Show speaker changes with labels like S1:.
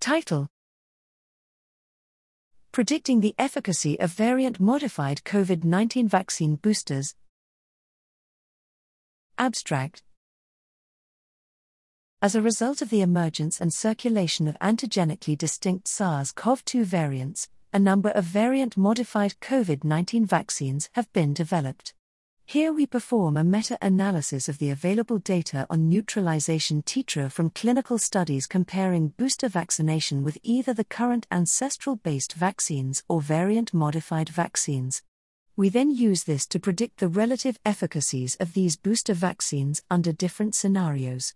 S1: Title Predicting the efficacy of variant modified COVID 19 vaccine boosters. Abstract As a result of the emergence and circulation of antigenically distinct SARS CoV 2 variants, a number of variant modified COVID 19 vaccines have been developed. Here we perform a meta analysis of the available data on neutralization titer from clinical studies comparing booster vaccination with either the current ancestral based vaccines or variant modified vaccines. We then use this to predict the relative efficacies of these booster vaccines under different scenarios.